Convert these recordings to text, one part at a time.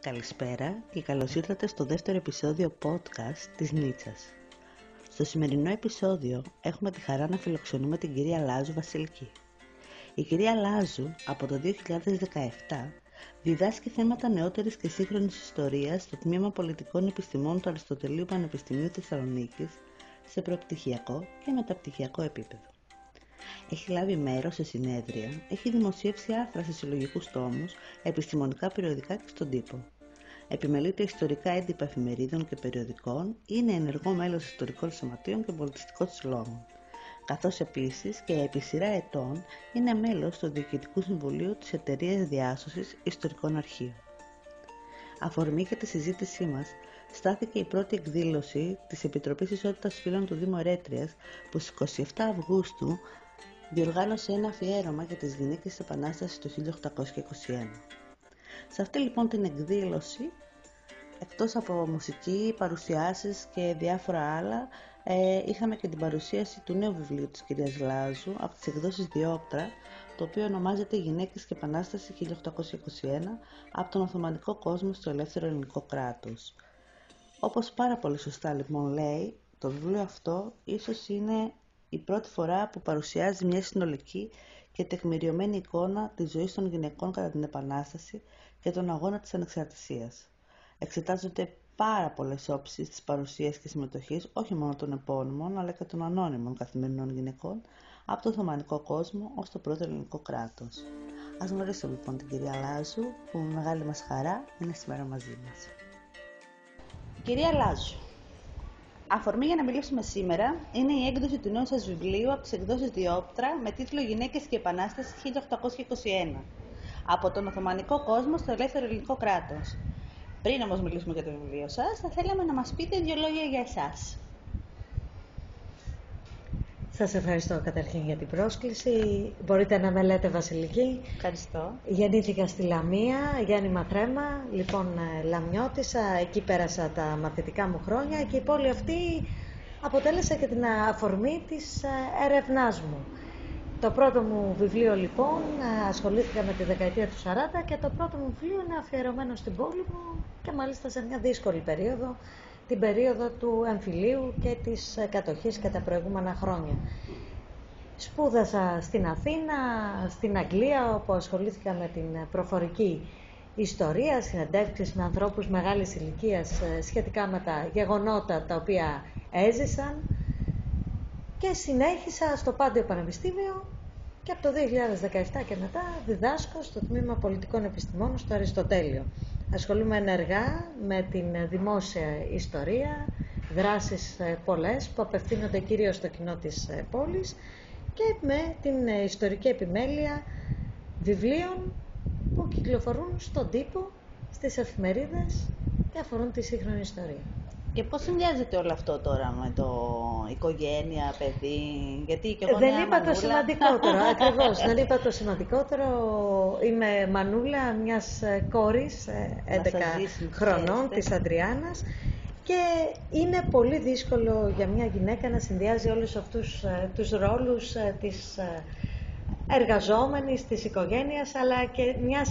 Καλησπέρα και καλώς ήρθατε στο δεύτερο επεισόδιο podcast της Νίτσας. Στο σημερινό επεισόδιο έχουμε τη χαρά να φιλοξενούμε την κυρία Λάζου Βασιλική. Η κυρία Λάζου από το 2017 διδάσκει θέματα νεότερης και σύγχρονης ιστορίας στο Τμήμα Πολιτικών Επιστημών του Αριστοτελείου Πανεπιστημίου Θεσσαλονίκης σε προπτυχιακό και μεταπτυχιακό επίπεδο. Έχει λάβει μέρος σε συνέδρια, έχει δημοσιεύσει άρθρα σε συλλογικούς τόμους, επιστημονικά περιοδικά και στον τύπο. Επιμελείται ιστορικά έντυπα εφημερίδων και περιοδικών, είναι ενεργό μέλος ιστορικών σωματείων και πολιτιστικών συλλόγων. Καθώς επίσης και επί σειρά ετών είναι μέλος του Διοικητικού Συμβουλίου της Εταιρείας Διάσωσης Ιστορικών Αρχείων. Αφορμή για τη συζήτησή μας στάθηκε η πρώτη εκδήλωση της Επιτροπής Ισότητας Φύλων του Δήμου Ερέτριας που στις 27 Αυγούστου διοργάνωσε ένα αφιέρωμα για τις γυναίκες της Επανάστασης του 1821. Σε αυτή λοιπόν την εκδήλωση, εκτός από μουσική, παρουσιάσεις και διάφορα άλλα, ε, είχαμε και την παρουσίαση του νέου βιβλίου της κυρίας Λάζου από τις εκδόσεις Διόπτρα, το οποίο ονομάζεται «Γυναίκες και Επανάσταση 1821» από τον Οθωμανικό κόσμο στο ελεύθερο ελληνικό κράτος. Όπως πάρα πολύ σωστά λοιπόν λέει, το βιβλίο αυτό ίσως είναι η πρώτη φορά που παρουσιάζει μια συνολική και τεκμηριωμένη εικόνα της ζωής των γυναικών κατά την Επανάσταση και τον αγώνα της ανεξαρτησίας. Εξετάζονται πάρα πολλές όψεις της παρουσίας και συμμετοχής όχι μόνο των επώνυμων αλλά και των ανώνυμων καθημερινών γυναικών από τον Οθωμανικό κόσμο ως το πρώτο ελληνικό κράτος. Ας γνωρίσουμε λοιπόν την κυρία Λάζου που με μεγάλη μας χαρά είναι σήμερα μαζί μας. Κυρία Λάζου, Αφορμή για να μιλήσουμε σήμερα είναι η έκδοση του νέου σας βιβλίου από τις εκδόσεις Διόπτρα με τίτλο «Γυναίκες και Επανάσταση 1821» από τον Οθωμανικό κόσμο στο ελεύθερο ελληνικό κράτος. Πριν όμως μιλήσουμε για το βιβλίο σας, θα θέλαμε να μας πείτε δύο λόγια για εσάς. Σας ευχαριστώ καταρχήν για την πρόσκληση. Μπορείτε να με λέτε Βασιλική. Ευχαριστώ. Γεννήθηκα στη Λαμία, Γιάννη Μαθρέμα, λοιπόν ε, Λαμιώτησα, εκεί πέρασα τα μαθητικά μου χρόνια και η πόλη αυτή αποτέλεσε και την αφορμή της ε, έρευνάς μου. Το πρώτο μου βιβλίο λοιπόν ε, ασχολήθηκα με τη δεκαετία του 40 και το πρώτο μου βιβλίο είναι αφιερωμένο στην πόλη μου και μάλιστα σε μια δύσκολη περίοδο την περίοδο του εμφυλίου και της κατοχής και τα προηγούμενα χρόνια. Σπούδασα στην Αθήνα, στην Αγγλία, όπου ασχολήθηκα με την προφορική ιστορία, συνεντεύξεις με ανθρώπους μεγάλης ηλικίας ε, σχετικά με τα γεγονότα τα οποία έζησαν και συνέχισα στο Πάντιο Πανεπιστήμιο και από το 2017 και μετά διδάσκω στο Τμήμα Πολιτικών Επιστημών στο Αριστοτέλειο. Ασχολούμαι ενεργά με την δημόσια ιστορία, δράσεις ε, πολλές που απευθύνονται κυρίως στο κοινό της ε, πόλης και με την ε, ιστορική επιμέλεια βιβλίων που κυκλοφορούν στον τύπο, στις εφημερίδες και αφορούν τη σύγχρονη ιστορία. Και πώς συνδυάζεται όλο αυτό τώρα με το οικογένεια, παιδί, γιατί και εγώ Δεν είπα το σημαντικότερο, ακριβώς. Δεν είπα το σημαντικότερο. Είμαι μανούλα μιας κόρης 11 χρονών, της Αντριάννας, και είναι πολύ δύσκολο για μια γυναίκα να συνδυάζει όλους αυτούς ε, τους ρόλους ε, της ε, εργαζόμενης, της οικογένειας, αλλά και μιας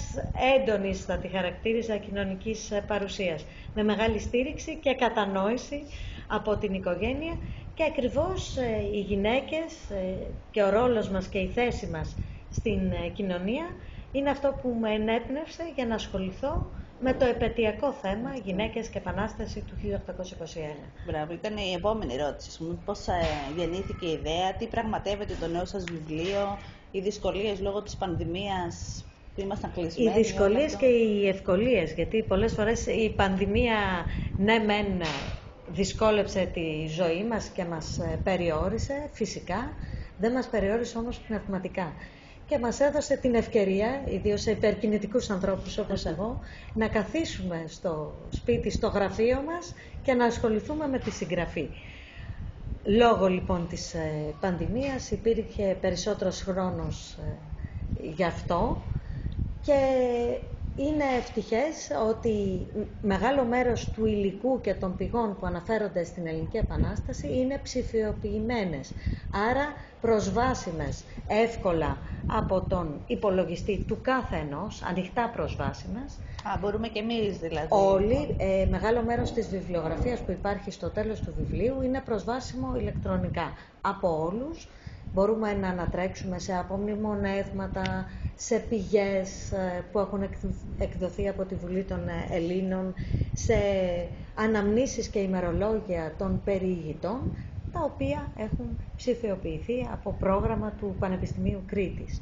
έντονης, θα τη χαρακτήριζα, κοινωνικής παρουσίας. Με μεγάλη στήριξη και κατανόηση από την οικογένεια και ακριβώς ε, οι γυναίκες ε, και ο ρόλος μας και η θέση μας στην ε, κοινωνία είναι αυτό που με ενέπνευσε για να ασχοληθώ με το επαιτειακό θέμα γυναίκες και επανάσταση του 1821. Μπράβο, ήταν η επόμενη ερώτηση μου. Πώς γεννήθηκε η ιδέα, τι πραγματεύεται το νέο σας βιβλίο, οι δυσκολίες λόγω της πανδημίας που ήμασταν κλεισμένοι. Οι δυσκολίες και οι ευκολίες, γιατί πολλές φορές η πανδημία ναι μεν δυσκόλεψε τη ζωή μας και μας ε, περιόρισε φυσικά, δεν μας περιόρισε όμως πνευματικά. Και μας έδωσε την ευκαιρία, ιδίως σε υπερκινητικούς ανθρώπους όπως εγώ, να καθίσουμε στο σπίτι, στο γραφείο μας και να ασχοληθούμε με τη συγγραφή. Λόγω λοιπόν της ε, πανδημίας υπήρχε περισσότερος χρόνος ε, γι' αυτό και είναι ευτυχές ότι μεγάλο μέρος του υλικού και των πηγών που αναφέρονται στην Ελληνική Επανάσταση είναι ψηφιοποιημένες, άρα προσβάσιμες εύκολα από τον υπολογιστή του κάθε ενός, ανοιχτά προσβάσιμες. Α, μπορούμε και εμείς δηλαδή. Όλοι, ε, μεγάλο μέρος της βιβλιογραφίας που υπάρχει στο τέλος του βιβλίου είναι προσβάσιμο ηλεκτρονικά από όλους. Μπορούμε να ανατρέξουμε σε απομνημονεύματα, σε πηγές ε, που έχουν εκδοθεί από τη Βουλή των ε, Ελλήνων, σε αναμνήσεις και ημερολόγια των περιηγητών, τα οποία έχουν ψηφιοποιηθεί από πρόγραμμα του Πανεπιστημίου Κρήτης.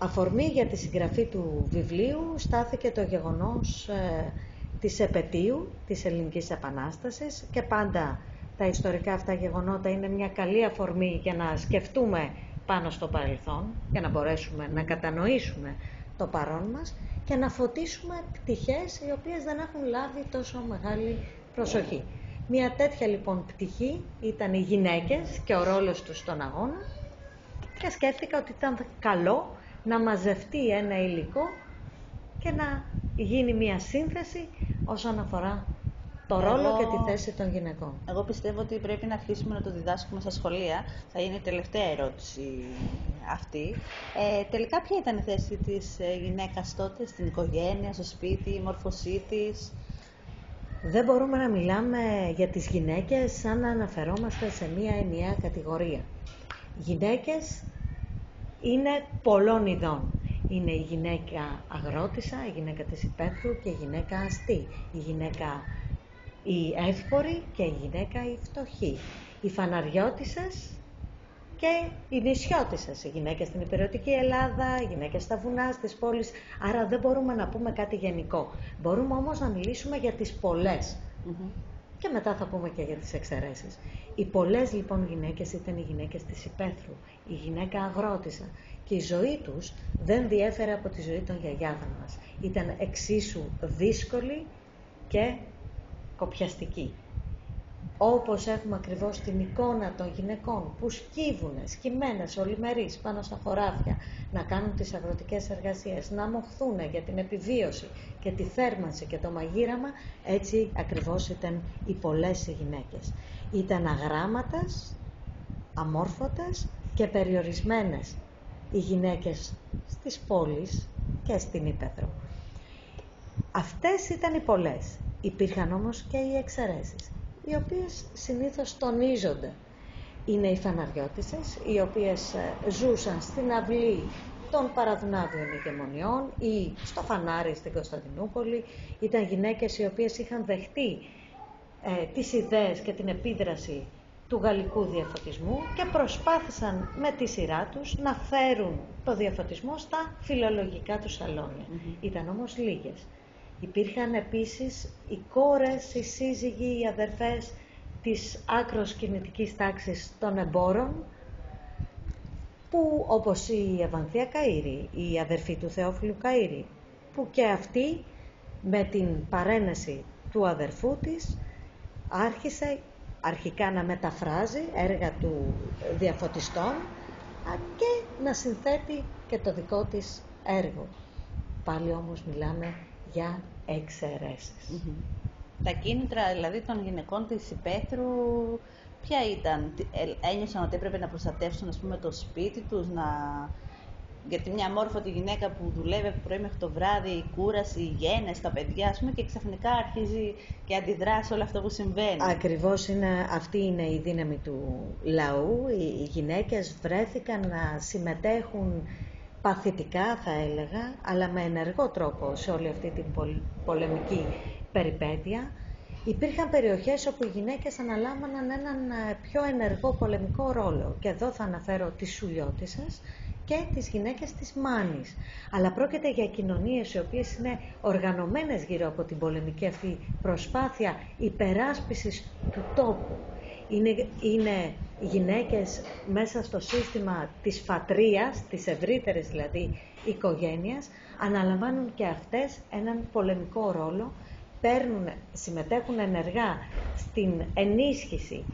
Αφορμή για τη συγγραφή του βιβλίου στάθηκε το γεγονός ε, της επαιτίου της Ελληνικής Επανάστασης και πάντα τα ιστορικά αυτά γεγονότα είναι μια καλή αφορμή για να σκεφτούμε πάνω στο παρελθόν, για να μπορέσουμε να κατανοήσουμε το παρόν μας και να φωτίσουμε πτυχές οι οποίες δεν έχουν λάβει τόσο μεγάλη προσοχή. Μια τέτοια λοιπόν πτυχή ήταν οι γυναίκες και ο ρόλος τους στον αγώνα και σκέφτηκα ότι ήταν καλό να μαζευτεί ένα υλικό και να γίνει μια σύνθεση όσον αφορά το ρόλο και τη θέση των γυναικών. Εγώ πιστεύω ότι πρέπει να αρχίσουμε να το διδάσκουμε στα σχολεία. Θα είναι η τελευταία ερώτηση αυτή. Ε, τελικά ποια ήταν η θέση της ε, γυναίκας τότε στην οικογένεια, στο σπίτι, η μορφωσή της; Δεν μπορούμε να μιλάμε για τις γυναίκες σαν να αναφερόμαστε σε μία ενιαία κατηγορία. Γυναίκες είναι πολλών ειδών. Είναι η γυναίκα αγρότησα, η γυναίκα της υπαίθρου και η γυναίκα αστή. Η γυναίκα η εύπορη και η γυναίκα η φτωχή. Οι φαναριώτισσες και οι νησιώτισσες, οι γυναίκες στην υπηρετική Ελλάδα, οι γυναίκες στα βουνά, στις πόλεις. Άρα δεν μπορούμε να πούμε κάτι γενικό. Μπορούμε όμως να μιλήσουμε για τις πολλες Και μετά θα πούμε και για τις εξαιρέσεις. Οι πολλές λοιπόν γυναίκες ήταν οι γυναίκες της υπαίθρου, η γυναίκα αγρότησα. Και η ζωή τους δεν διέφερε από τη ζωή των γιαγιάδων μας. Ήταν εξίσου δύσκολη και κοπιαστική. Όπως έχουμε ακριβώς την εικόνα των γυναικών που σκύβουνε, σκυμμένες, ολιμερείς πάνω στα χωράφια, να κάνουν τις αγροτικές εργασίες, να μοχθούν για την επιβίωση και τη θέρμανση και το μαγείραμα, έτσι ακριβώς ήταν οι πολλές οι γυναίκες. Ήταν αγράμματες, αμόρφωτες και περιορισμένες οι γυναίκες στις πόλεις και στην Ήπεθρο. Αυτές ήταν οι πολλές. Υπήρχαν όμως και οι εξαιρέσεις, οι οποίες συνήθως τονίζονται. Είναι οι φαναριώτησες, οι οποίες ε, ζούσαν στην αυλή των παραδουνάβιων ηγεμονιών ή στο φανάρι στην Κωνσταντινούπολη. Ήταν γυναίκες οι οποίες είχαν δεχτεί ε, τις ιδέες και την επίδραση του γαλλικού διαφωτισμού και προσπάθησαν με τη σειρά τους να φέρουν το διαφωτισμό στα φιλολογικά τους σαλόνια. Ήταν όμως λίγες. Υπήρχαν επίσης οι κόρες, οι σύζυγοι, οι αδερφές της άκρος κινητικής τάξης των εμπόρων, που όπως η Ευανθία Καΐρη, η αδερφή του Θεόφιλου Καΐρη, που και αυτή με την παρένεση του αδερφού της άρχισε αρχικά να μεταφράζει έργα του διαφωτιστών και να συνθέτει και το δικό της έργο. Πάλι όμως μιλάμε για εξαιρεσεις Τα κίνητρα δηλαδή των γυναικών της υπαίθρου ποια ήταν, ε, ένιωσαν ότι έπρεπε να προστατεύσουν ας πούμε, το σπίτι τους, να... γιατί μια μόρφωτη γυναίκα που δουλεύει από πρωί μέχρι το βράδυ, η κούραση, οι γένες, τα παιδιά, ας πούμε, και ξαφνικά αρχίζει και αντιδρά σε όλο αυτό που συμβαίνει. Ακριβώς είναι, αυτή είναι η δύναμη του λαού. Οι γυναίκες βρέθηκαν να συμμετέχουν παθητικά θα έλεγα, αλλά με ενεργό τρόπο σε όλη αυτή την πολεμική περιπέτεια. Υπήρχαν περιοχές όπου οι γυναίκες αναλάμβαναν έναν ε, πιο ενεργό πολεμικό ρόλο και εδώ θα αναφέρω τις Σουλιώτισσες και τις γυναίκες της Μάνης. Αλλά πρόκειται για κοινωνίες οι οποίες είναι οργανωμένες γύρω από την πολεμική αυτή προσπάθεια υπεράσπισης του τόπου είναι, είναι γυναίκες μέσα στο σύστημα της φατρίας, της ευρύτερης δηλαδή οικογένειας, αναλαμβάνουν και αυτές έναν πολεμικό ρόλο, παίρνουν, συμμετέχουν ενεργά στην ενίσχυση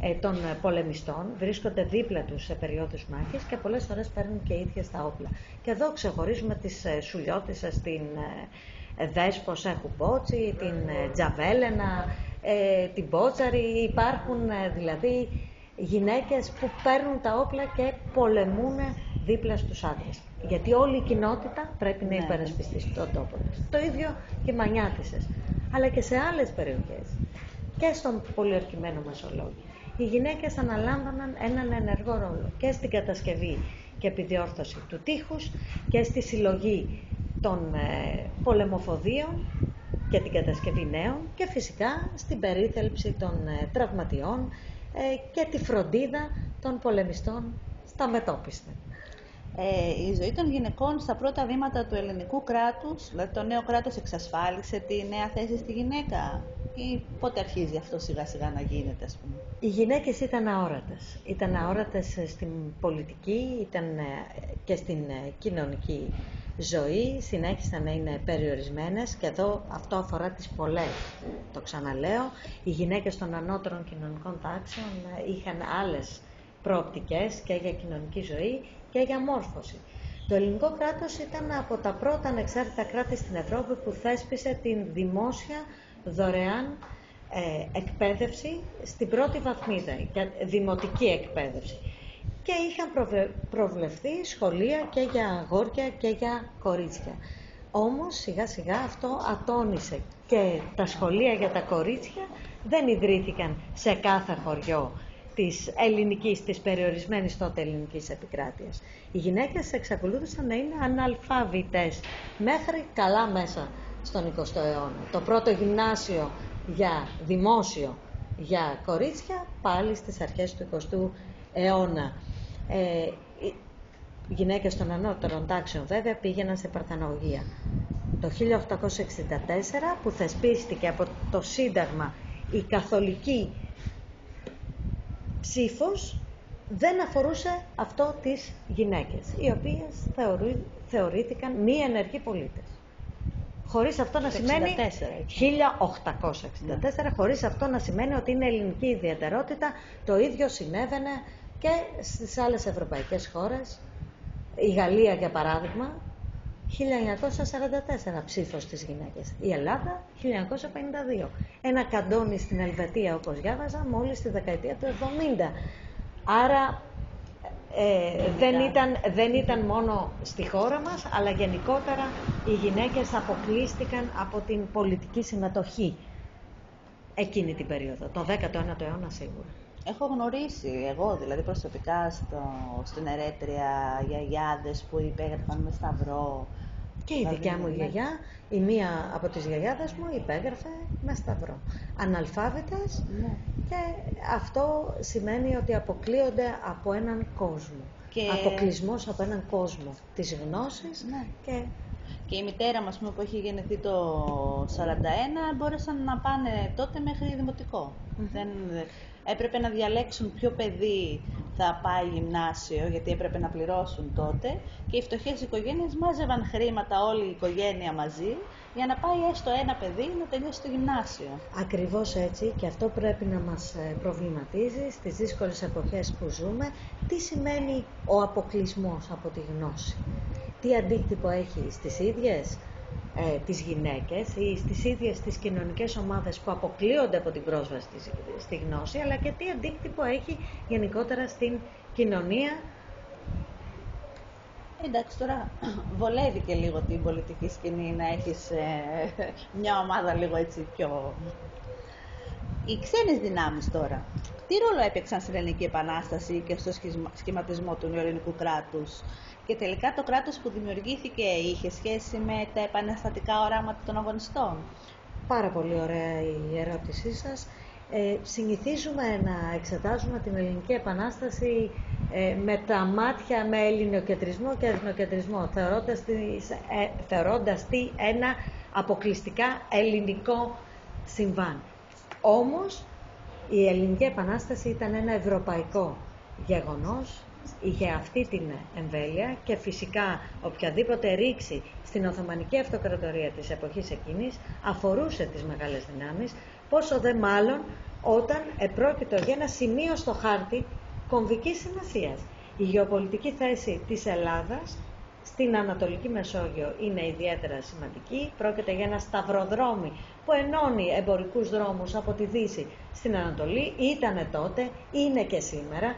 ε, των πολεμιστών, βρίσκονται δίπλα τους σε περιόδους μάχης και πολλές φορές παίρνουν και ίδιες τα όπλα. Και εδώ ξεχωρίζουμε τις ε, σουλιώτισσες, την ε, Δέσπος Έχουμπότσι, την Τζαβέλενα, ε, την Πότσαρη, υπάρχουν ε, δηλαδή γυναίκες που παίρνουν τα όπλα και πολεμούν δίπλα στους άντρες. Γιατί όλη η κοινότητα πρέπει να Ναι. υπερασπιστεί στον τόπο της. Το ίδιο και οι μανιάτισες, αλλά και σε άλλες περιοχές και στον πολιορκημένο Μεσολόγιο. Οι γυναίκες αναλάμβαναν έναν ενεργό ρόλο και στην κατασκευή και επιδιόρθωση του τείχους και στη συλλογή των ε, πολεμοφοδίων και την κατασκευή νέων και φυσικά στην περίθαλψη των ε, τραυματιών ε, και τη φροντίδα των πολεμιστών στα μετόπιστα. Ε, η ζωή των γυναικών στα πρώτα βήματα του ελληνικού κράτους, δηλαδή το νέο κράτος εξασφάλισε τη νέα θέση στη γυναίκα ή πότε αρχίζει αυτό σιγά σιγά να γίνεται ας πούμε; Οι γυναίκες ήταν αόρατες. Ήταν αόρατες ε, στην πολιτική, ήταν ε, και στην ε, κοινωνική ζωή, συνέχισαν να είναι περιορισμένες και εδώ αυτό αφορά τις πολλές. Το ξαναλέω, οι γυναίκες των ανώτερων κοινωνικών τάξεων ε, είχαν άλλες προοπτικές και για κοινωνική ζωή και για μόρφωση. Το ελληνικό κράτος ήταν από τα πρώτα ανεξάρτητα κράτη στην Ευρώπη που θέσπισε την δημόσια δωρεάν ε, εκπαίδευση στην πρώτη βαθμίδα, και δημοτική εκπαίδευση. Και είχαν προβε- προβλεφθεί σχολεία και για αγόρια και για κορίτσια. Όμως σιγά σιγά αυτό ατόνισε και τα σχολεία για τα κορίτσια δεν ιδρύθηκαν σε κάθε χωριό της ελληνικής, της περιορισμένης τότε ελληνικής επικράτειας. Οι γυναίκες εξακολούθησαν να είναι αναλφάβητες μέχρι καλά μέσα στον 20ο αιώνα. Το πρώτο γυμνάσιο για δημόσιο για κορίτσια πάλι στις αρχές του 20ου αιώνα. Ε, οι γυναίκες των ανώτερων τάξεων βέβαια πήγαιναν σε παρθενογία. Το 1864 που θεσπίστηκε από το Σύνταγμα η καθολική ψήφος δεν αφορούσε αυτό τις γυναίκες, οι οποίες θεωρεί, θεωρήθηκαν μη ενεργοί πολίτες. Χωρίς αυτό να Το σημαίνει 64, έτσι. 1864, χωρίς αυτό να σημαίνει ότι είναι ελληνική ιδιαιτερότητα. Το ίδιο συνέβαινε και στις άλλες ευρωπαϊκές χώρες. Η Γαλλία, για παράδειγμα, 1944 ψήφος στις γυναίκες. Η Ελλάδα 1952. Ένα καντόνι στην Ελβετία, όπως διάβαζα, μόλις στη δεκαετία του 70. Άρα ε, δεν, ήταν, δεν ήταν μόνο στη χώρα μας, αλλά γενικότερα οι γυναίκες αποκλείστηκαν από την πολιτική συμμετοχή εκείνη την περίοδο, το 19ο αιώνα σίγουρα. Έχω γνωρίσει εγώ δηλαδή προσωπικά στο, στην Ερέτρια γιαγιάδες που υπέγραφαν με σταυρό. Και η Δηλαδή, δικιά μου ναι. γιαγιά, η μία από τις γιαγιάδες μου υπέγραφε με σταυρό. Αναλφάβητες Ναι. και αυτό σημαίνει ότι αποκλείονται από έναν κόσμο. Και- Αποκλεισμός από έναν κόσμο της γνώσης Ναι. και Και η μητέρα μας πούμε, που έχει γεννηθεί το 41 μπόρεσαν να πάνε τότε μέχρι δημοτικό. Μμμ. Δεν, έπρεπε να διαλέξουν ποιο παιδί θα πάει γυμνάσιο, γιατί έπρεπε να πληρώσουν τότε. Και οι φτωχές οικογένειες μάζευαν χρήματα όλη η οικογένεια μαζί για να πάει έστω ένα παιδί να τελειώσει το γυμνάσιο. Ακριβώς έτσι και αυτό πρέπει να μας ε, προβληματίζει στις δύσκολες εποχές που ζούμε τι σημαίνει ο αποκλεισμός από τη γνώση; Τι αντίκτυπο έχει στις ίδιες ε, τις γυναίκες ή στις ίδιες τις κοινωνικές ομάδες που αποκλείονται από την πρόσβαση στη, στη γνώση αλλά και τι αντίκτυπο έχει γενικότερα στην κοινωνία; Εντάξει, τώρα βολεύει και λίγο την πολιτική σκηνή να έχεις ε, μια ομάδα λίγο έτσι πιο... Οι ξένες δυνάμεις τώρα, τι ρόλο έπαιξαν στην Ελληνική Επανάσταση και στο σχισμα- σχηματισμό του νεοελληνικού κράτους; Και τελικά το κράτος που δημιουργήθηκε είχε σχέση με τα επαναστατικά οράματα των αγωνιστών; Πάρα πολύ ωραία η ερώτησή σας. Ε, συνηθίζουμε να εξετάζουμε την Ελληνική Επανάσταση ε, με τα μάτια με ελληνοκεντρισμό και εθνοκεντρισμό, θεωρώντας τη, ε, θεωρώντας τη ένα αποκλειστικά ελληνικό συμβάν. Όμως, η Ελληνική Επανάσταση ήταν ένα ευρωπαϊκό γεγονός, είχε αυτή την εμβέλεια και φυσικά οποιαδήποτε ρήξη στην Οθωμανική Αυτοκρατορία της εποχής εκείνης αφορούσε τις μεγάλες δυνάμεις, πόσο δε μάλλον όταν επρόκειτο για ένα σημείο στο χάρτη κομβικής σημασίας. Η γεωπολιτική θέση της Ελλάδας στην Ανατολική Μεσόγειο είναι ιδιαίτερα σημαντική. Πρόκειται για ένα σταυροδρόμι που ενώνει εμπορικούς δρόμους από τη Δύση στην Ανατολή. Ήτανε τότε, είναι και σήμερα.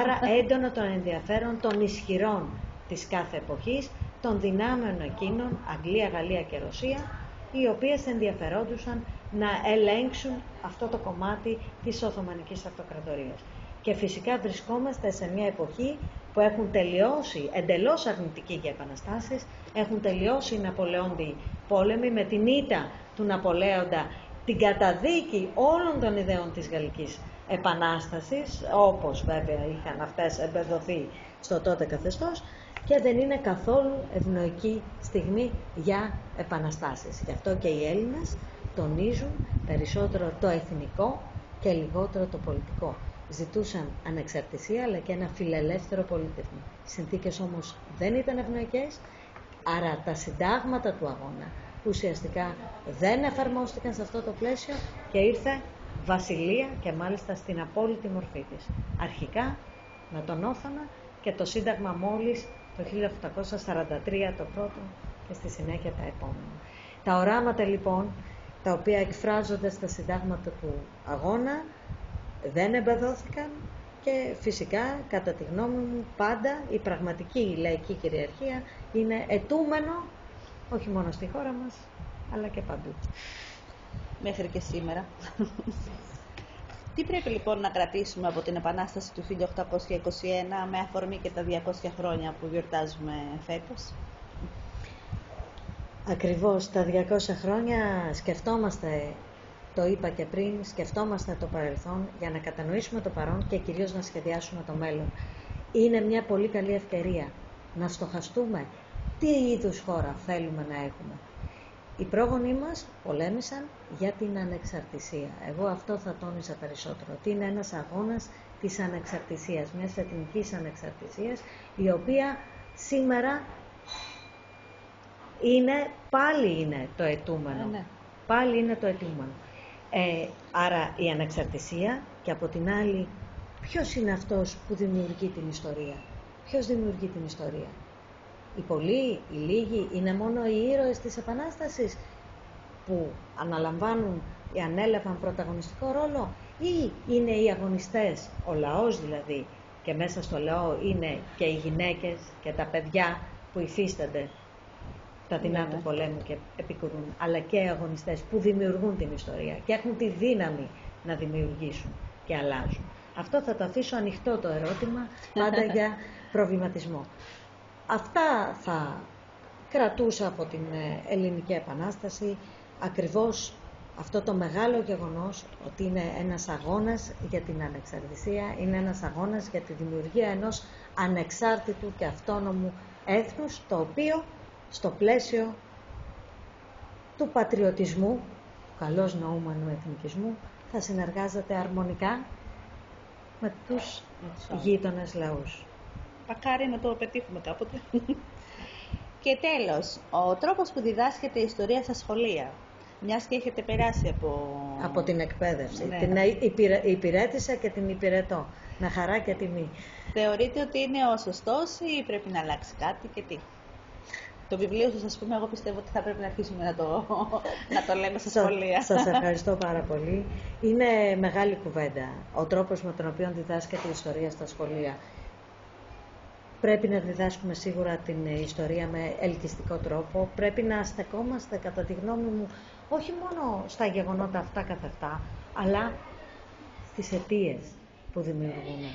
Άρα έντονο τον ενδιαφέρον των ισχυρών της κάθε εποχής, των δυνάμεων εκείνων, Αγγλία, Γαλλία και Ρωσία, οι οποίες ενδιαφερόντουσαν να ελέγξουν αυτό το κομμάτι της Οθωμανικής Αυτοκρατορίας. Και φυσικά βρισκόμαστε σε μια εποχή που έχουν τελειώσει, εντελώς αρνητικοί για επαναστάσεις, έχουν τελειώσει οι Ναπολεόντιοι πόλεμοι με την ήττα του Ναπολέοντα, την καταδίκη όλων των ιδεών της Γαλλικής Επανάστασης, όπως βέβαια είχαν αυτές εμπεδοθεί στο τότε καθεστώς, και δεν είναι καθόλου ευνοϊκή στιγμή για επαναστάσεις. Γι' αυτό και οι Έλληνες τονίζουν περισσότερο το εθνικό και λιγότερο το πολιτικό. Ζητούσαν ανεξαρτησία αλλά και ένα φιλελεύθερο πολίτευμα. Οι συνθήκες όμως δεν ήταν ευνοϊκές, άρα τα συντάγματα του αγώνα ουσιαστικά δεν εφαρμόστηκαν σε αυτό το πλαίσιο και ήρθε βασιλεία και μάλιστα στην απόλυτη μορφή της. Αρχικά με τον Όθωνα και το Σύνταγμα μόλις το 1843 το πρώτο και στη συνέχεια τα επόμενα. Τα οράματα λοιπόν τα οποία εκφράζονται στα συντάγματα του αγώνα δεν εμπεδόθηκαν και φυσικά κατά τη γνώμη μου πάντα η πραγματική λαϊκή κυριαρχία είναι ετούμενο όχι μόνο στη χώρα μας αλλά και παντού. Μέχρι και σήμερα. Τι πρέπει λοιπόν να κρατήσουμε από την Επανάσταση του 1821 με αφορμή και τα 200 χρόνια που γιορτάζουμε φέτος; Ακριβώς τα 200 χρόνια σκεφτόμαστε, το είπα και πριν, σκεφτόμαστε το παρελθόν για να κατανοήσουμε το παρόν και κυρίως να σχεδιάσουμε το μέλλον. Είναι μια πολύ καλή ευκαιρία να στοχαστούμε τι είδους χώρα θέλουμε να έχουμε. Οι πρόγονοί μας πολέμησαν για την ανεξαρτησία. Εγώ αυτό θα τόνισα περισσότερο, ότι είναι ένας αγώνας της ανεξαρτησίας, μιας εθνικής ανεξαρτησίας, η οποία σήμερα είναι, πάλι είναι το ετούμενο. Ναι, ναι. Πάλι είναι το ετούμενο. Ε, άρα η ανεξαρτησία και από την άλλη ποιος είναι αυτός που δημιουργεί την ιστορία; Ποιος δημιουργεί την ιστορία; Οι πολλοί, οι λίγοι είναι μόνο οι ήρωες της Επανάστασης που αναλαμβάνουν ή ανέλαβαν πρωταγωνιστικό ρόλο ή είναι οι αγωνιστές, ο λαός δηλαδή και μέσα στο λαό είναι και οι γυναίκες και τα παιδιά που υφίστανται τα δεινά Ναι, του ναι. πολέμου και επικουρούν, αλλά και οι αγωνιστές που δημιουργούν την ιστορία και έχουν τη δύναμη να δημιουργήσουν και αλλάζουν. Αυτό θα το αφήσω ανοιχτό το ερώτημα, πάντα για προβληματισμό. Αυτά θα κρατούσα από την ε, Ελληνική Επανάσταση, ακριβώς αυτό το μεγάλο γεγονός ότι είναι ένας αγώνας για την ανεξαρτησία, είναι ένας αγώνας για τη δημιουργία ενός ανεξάρτητου και αυτόνομου έθνους, το οποίο στο πλαίσιο του πατριωτισμού, του καλώς νοούμενου εθνικισμού, θα συνεργάζεται αρμονικά με τους Με τους άλλους. γείτονες λαούς. Μακάρι να το πετύχουμε κάποτε. και τέλος, ο τρόπος που διδάσκεται η ιστορία στα σχολεία. Μιας και έχετε περάσει από... Από την εκπαίδευση. Ναι. Την υπηρε- υπηρέτησα και την υπηρετώ. Με χαρά και τιμή. Θεωρείτε ότι είναι ο σωστός ή πρέπει να αλλάξει κάτι και τι; Το βιβλίο σας, ας πούμε, εγώ πιστεύω ότι θα πρέπει να αρχίσουμε να το, να το λέμε στα Σα- σχολεία. Σας ευχαριστώ πάρα πολύ. Είναι μεγάλη κουβέντα ο τρόπος με τον οποίο διδάσκεται η ιστορία στα σχολεία. Πρέπει να διδάσκουμε σίγουρα την ιστορία με ελκυστικό τρόπο. Πρέπει να στεκόμαστε, κατά τη γνώμη μου, όχι μόνο στα γεγονότα αυτά καθ' αυτά, αλλά στις αιτίες που δημιουργούμε.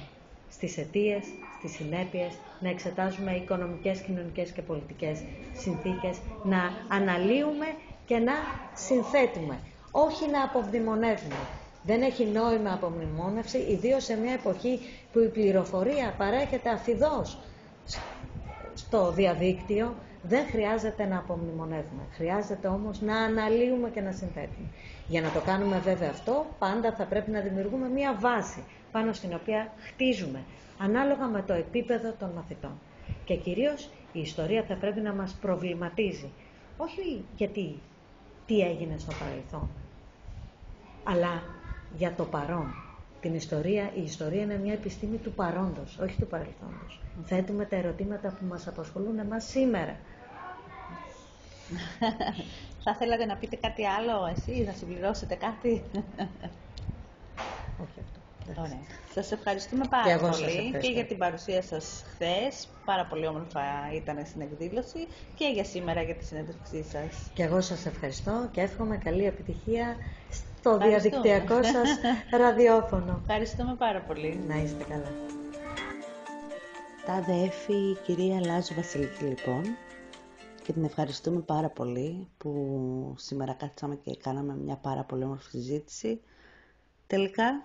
Στις αιτίες, στις συνέπειες, να εξετάζουμε οικονομικές, κοινωνικές και πολιτικές συνθήκες, να αναλύουμε και να συνθέτουμε, όχι να απομνημονεύουμε. Δεν έχει νόημα απομνημόνευση, ιδίως σε μια εποχή που η πληροφορία παρέχεται αφιδώς στο διαδίκτυο, δεν χρειάζεται να απομνημονεύουμε. Χρειάζεται όμως να αναλύουμε και να συνθέτουμε. Για να το κάνουμε βέβαια αυτό, πάντα θα πρέπει να δημιουργούμε μία βάση πάνω στην οποία χτίζουμε, ανάλογα με το επίπεδο των μαθητών. Και κυρίως η ιστορία θα πρέπει να μας προβληματίζει. Όχι γιατί τι έγινε στο παρελθόν, αλλά για το παρόν. την ιστορία. Η ιστορία είναι μια επιστήμη του παρόντος, όχι του παρελθόντος. Θέτουμε τα ερωτήματα που μας απασχολούν εμάς σήμερα. Θα θέλατε να πείτε κάτι άλλο εσύ, να συμπληρώσετε κάτι. όχι αυτό. Ωραία. Σας ευχαριστούμε πάρα Και εγώ σας πολύ ευχαριστώ. και για την παρουσία σας χθες. Πάρα πολύ όμορφα ήταν στην εκδήλωση και για σήμερα για τη συνέντευξή σας. Και εγώ σας ευχαριστώ και εύχομαι καλή επιτυχία στο Ευχαριστούμε. διαδικτυακό σας ραδιόφωνο. Ευχαριστούμε πάρα πολύ. Να είστε καλά. Τα αδέφη η κυρία Λάζου Βασιλική λοιπόν και την ευχαριστούμε πάρα πολύ που σήμερα κάτσαμε και κάναμε μια πάρα πολύ όμορφη συζήτηση. Τελικά,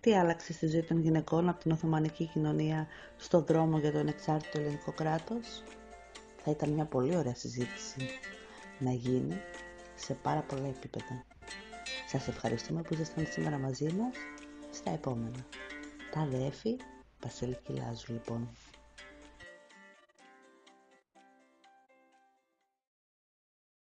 τι άλλαξε στη ζωή των γυναικών από την Οθωμανική κοινωνία στο δρόμο για το ανεξάρτητο ελληνικό κράτος; Θα ήταν μια πολύ ωραία συζήτηση να γίνει σε πάρα πολλά επίπεδα. Σας ευχαριστούμε που ήσασταν σήμερα μαζί μας στα επόμενα. Τα αδέφη Βασιλική Λάζου λοιπόν.